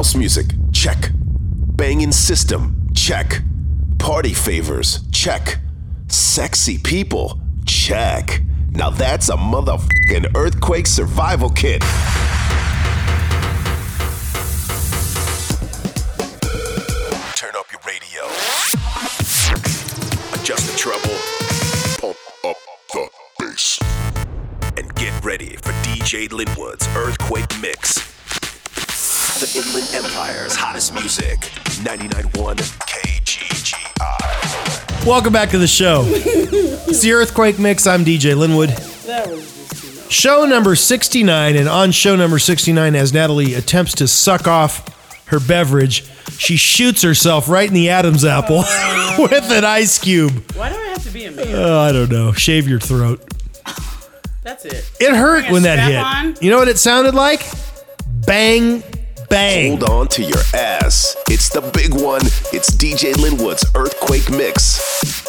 House music, check. Banging system, check. Party favors, check. Sexy people, check. Now that's a motherfucking earthquake survival kit. Music. 99.1 KGGI. Welcome back to the show. it's the Earthquake Mix. I'm DJ Lynnwood. That was just too. Show number 69. And on show number 69, as Natalie attempts to suck off her beverage, she shoots herself right in the Adam's apple oh. with an ice cube. Why do I have to be a man? Oh, I don't know. Shave your throat. That's it. It hurt when that hit. on? You know what it sounded like? Bang, bang. Hold on to your ass. It's the big one. It's DJ Lynnwood's Earthquake Mix.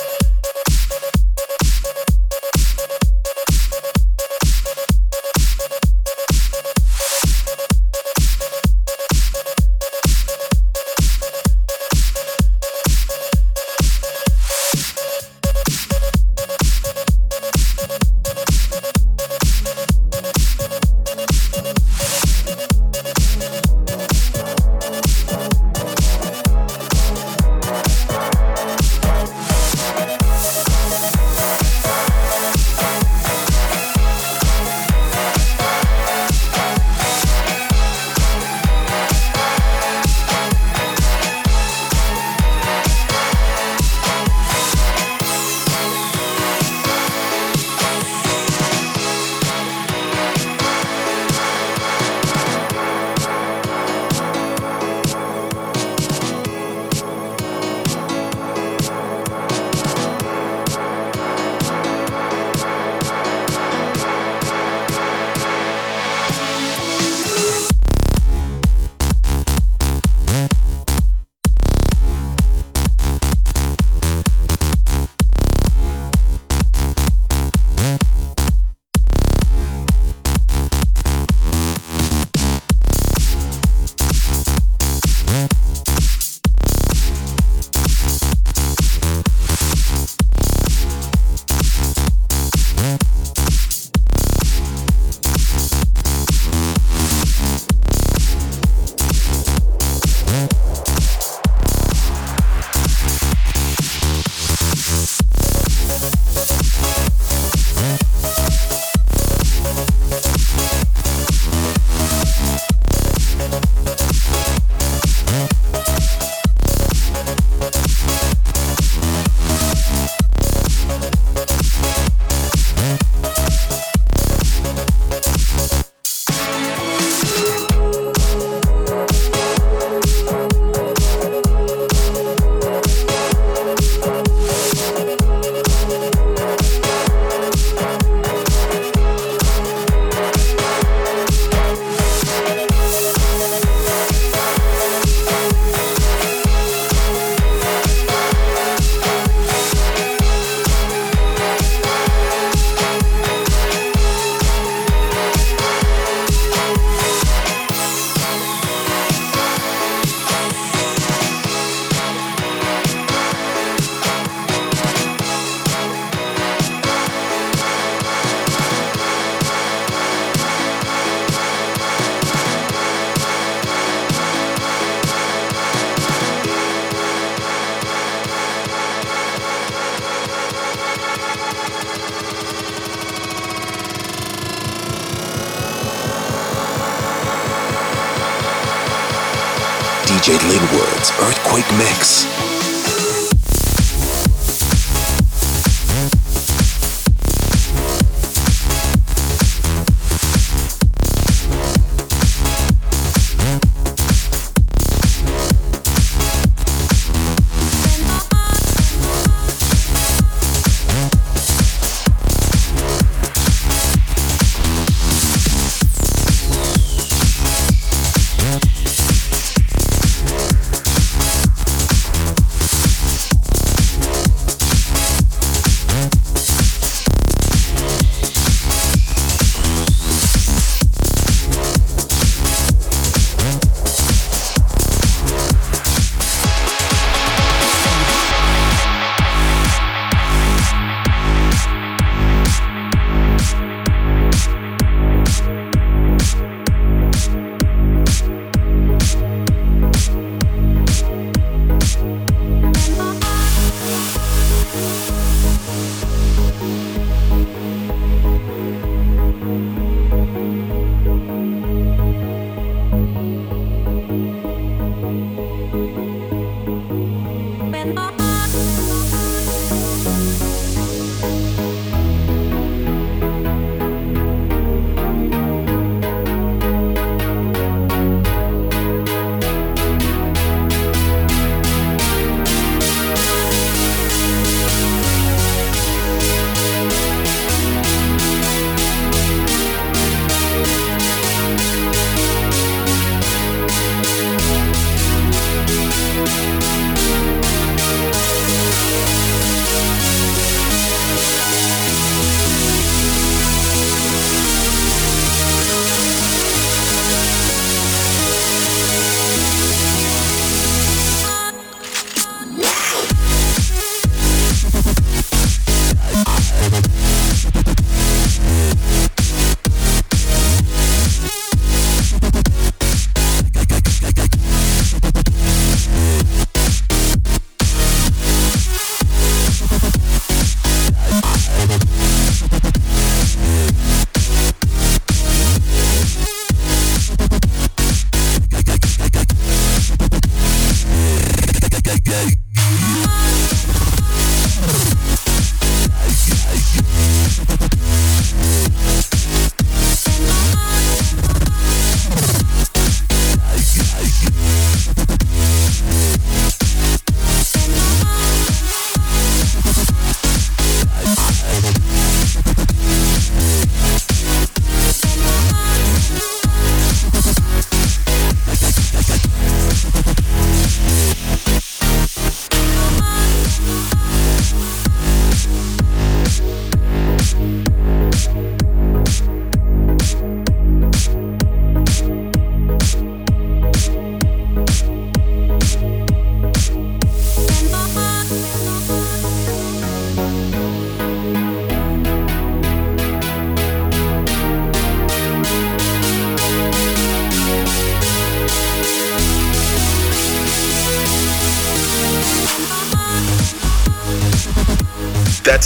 Mix.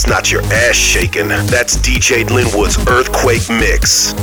Not your ass shaking. That's DJ Lynnwood's Earthquake Mix.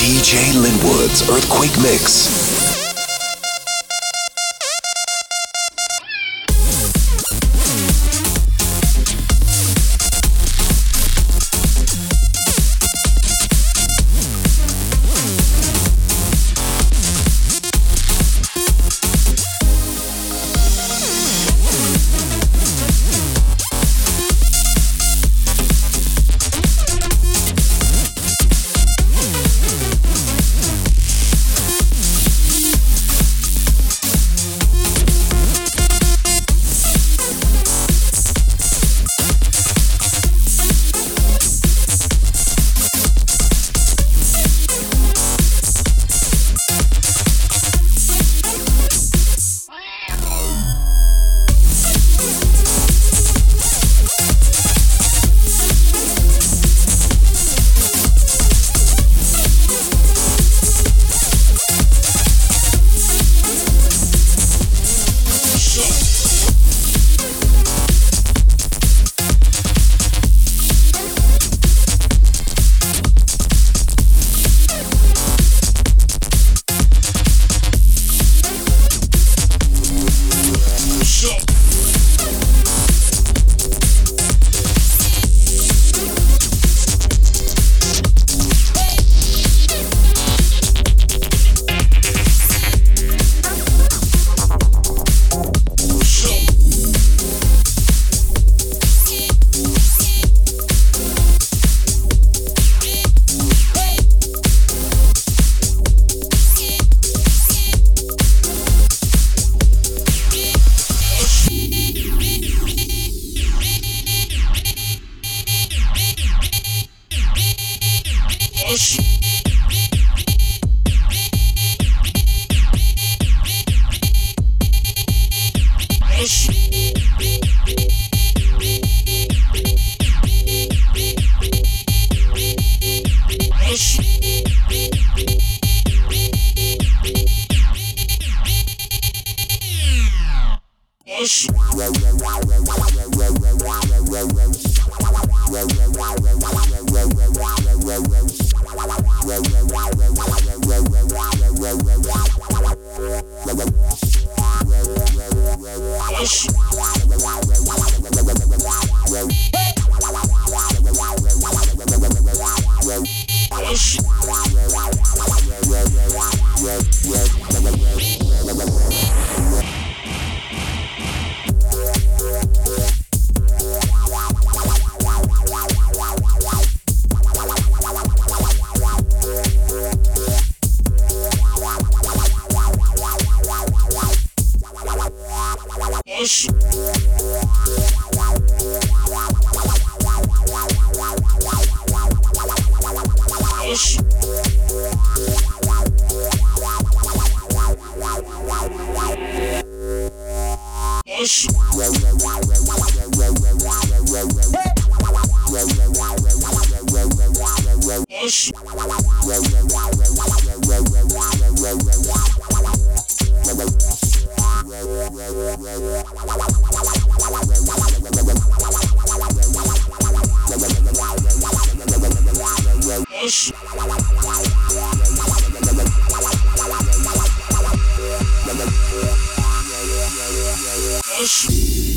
DJ Lynnwood's Earthquake Mix. Issue.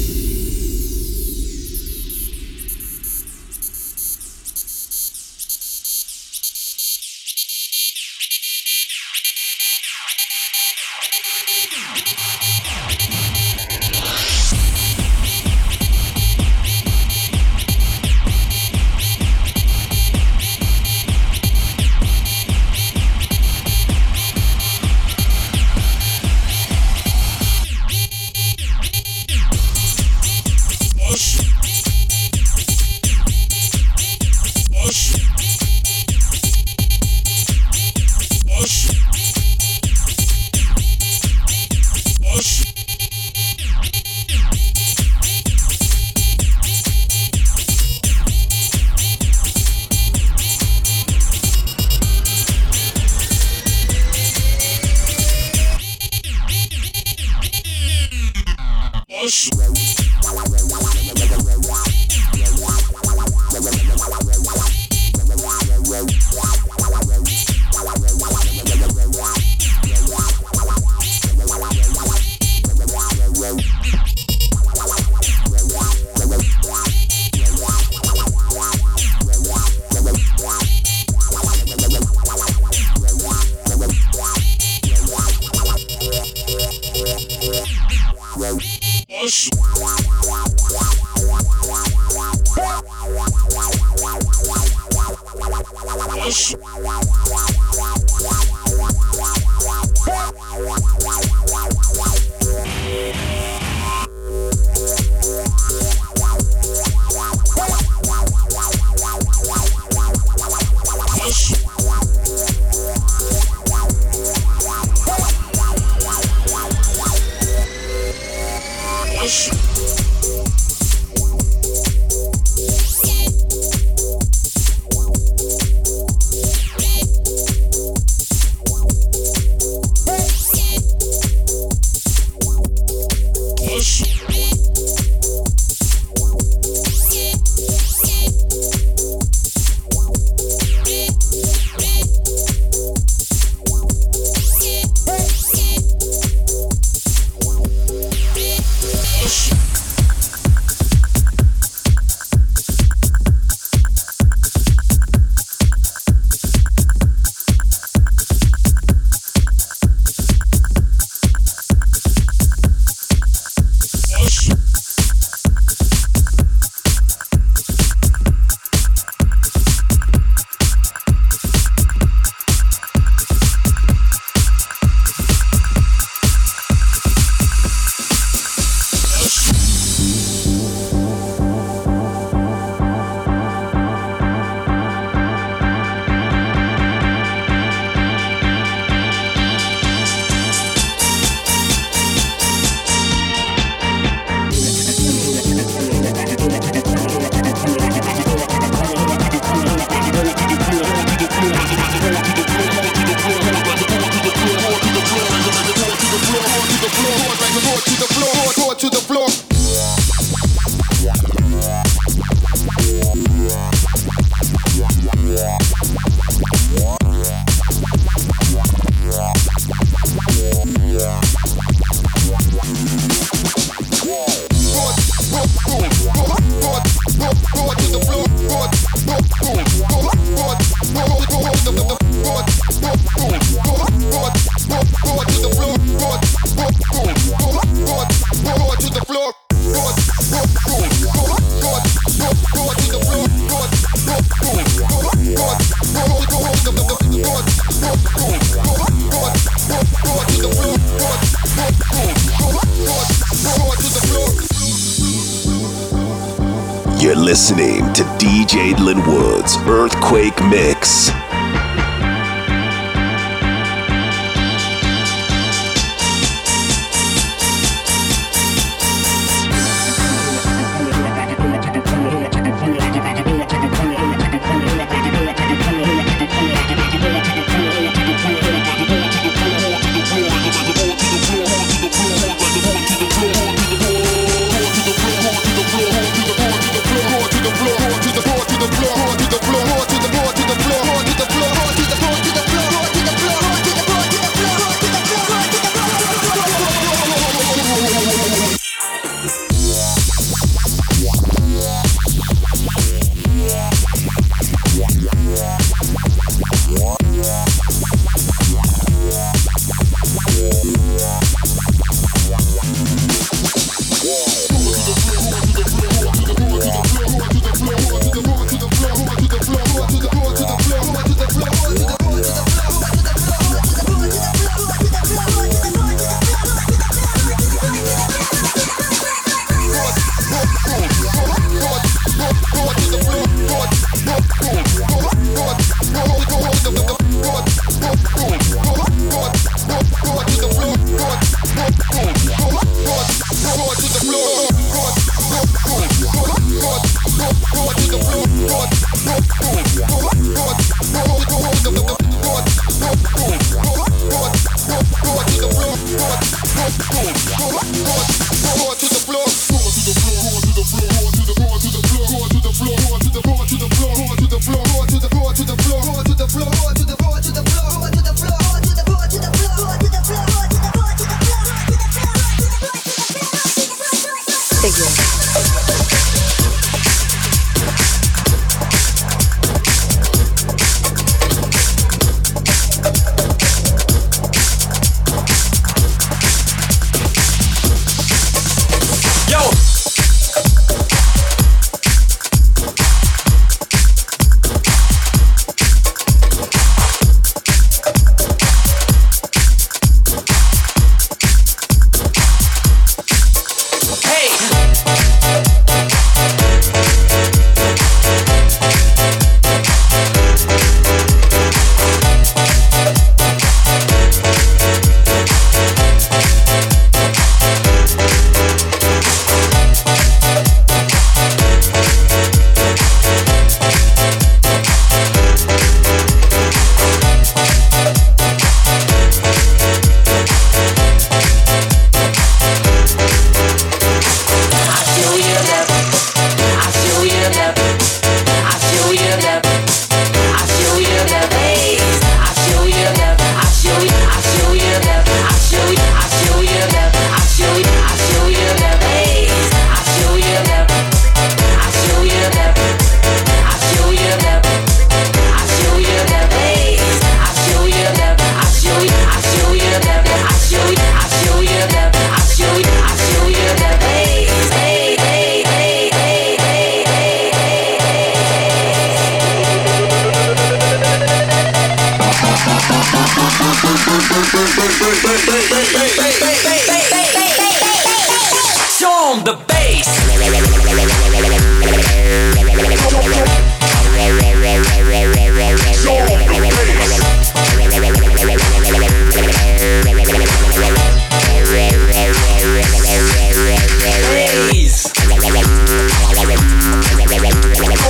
To the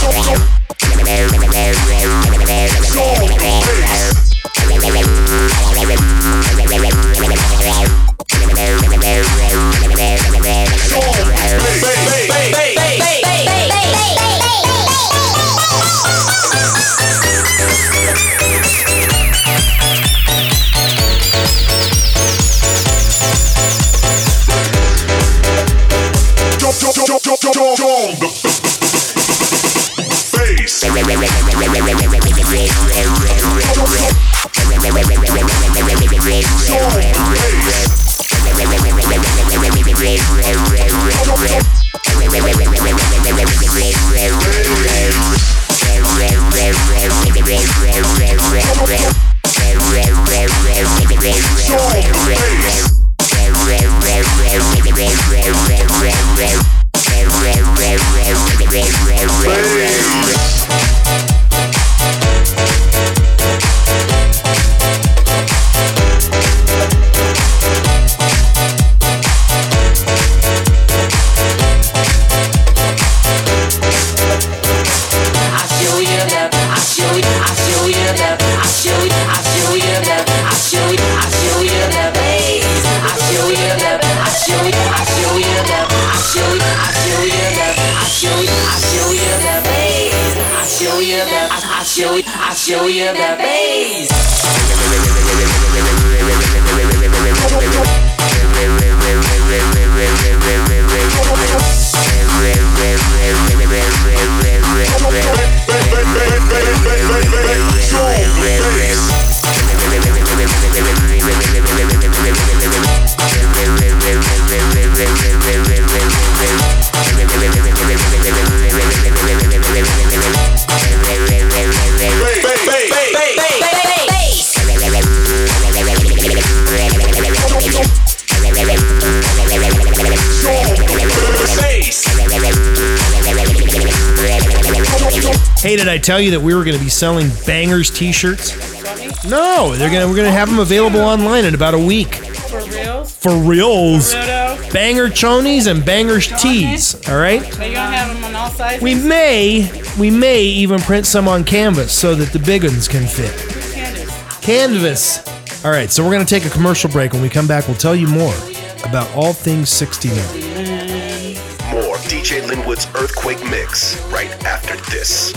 Yo, yo. Hey, did I tell you that we were going to be selling bangers T-shirts? No, they're gonna we're gonna have them available online in about a week. For reals? For reals, banger chonies and bangers tees. All right. Are you gonna have them on all sizes? We may we may even print some on canvas so that the big ones can fit. Candace. Canvas. All right, so we're going to take a commercial break. When we come back, we'll tell you more about all things 69. More DJ Lynnwood's Earthquake Mix right after this.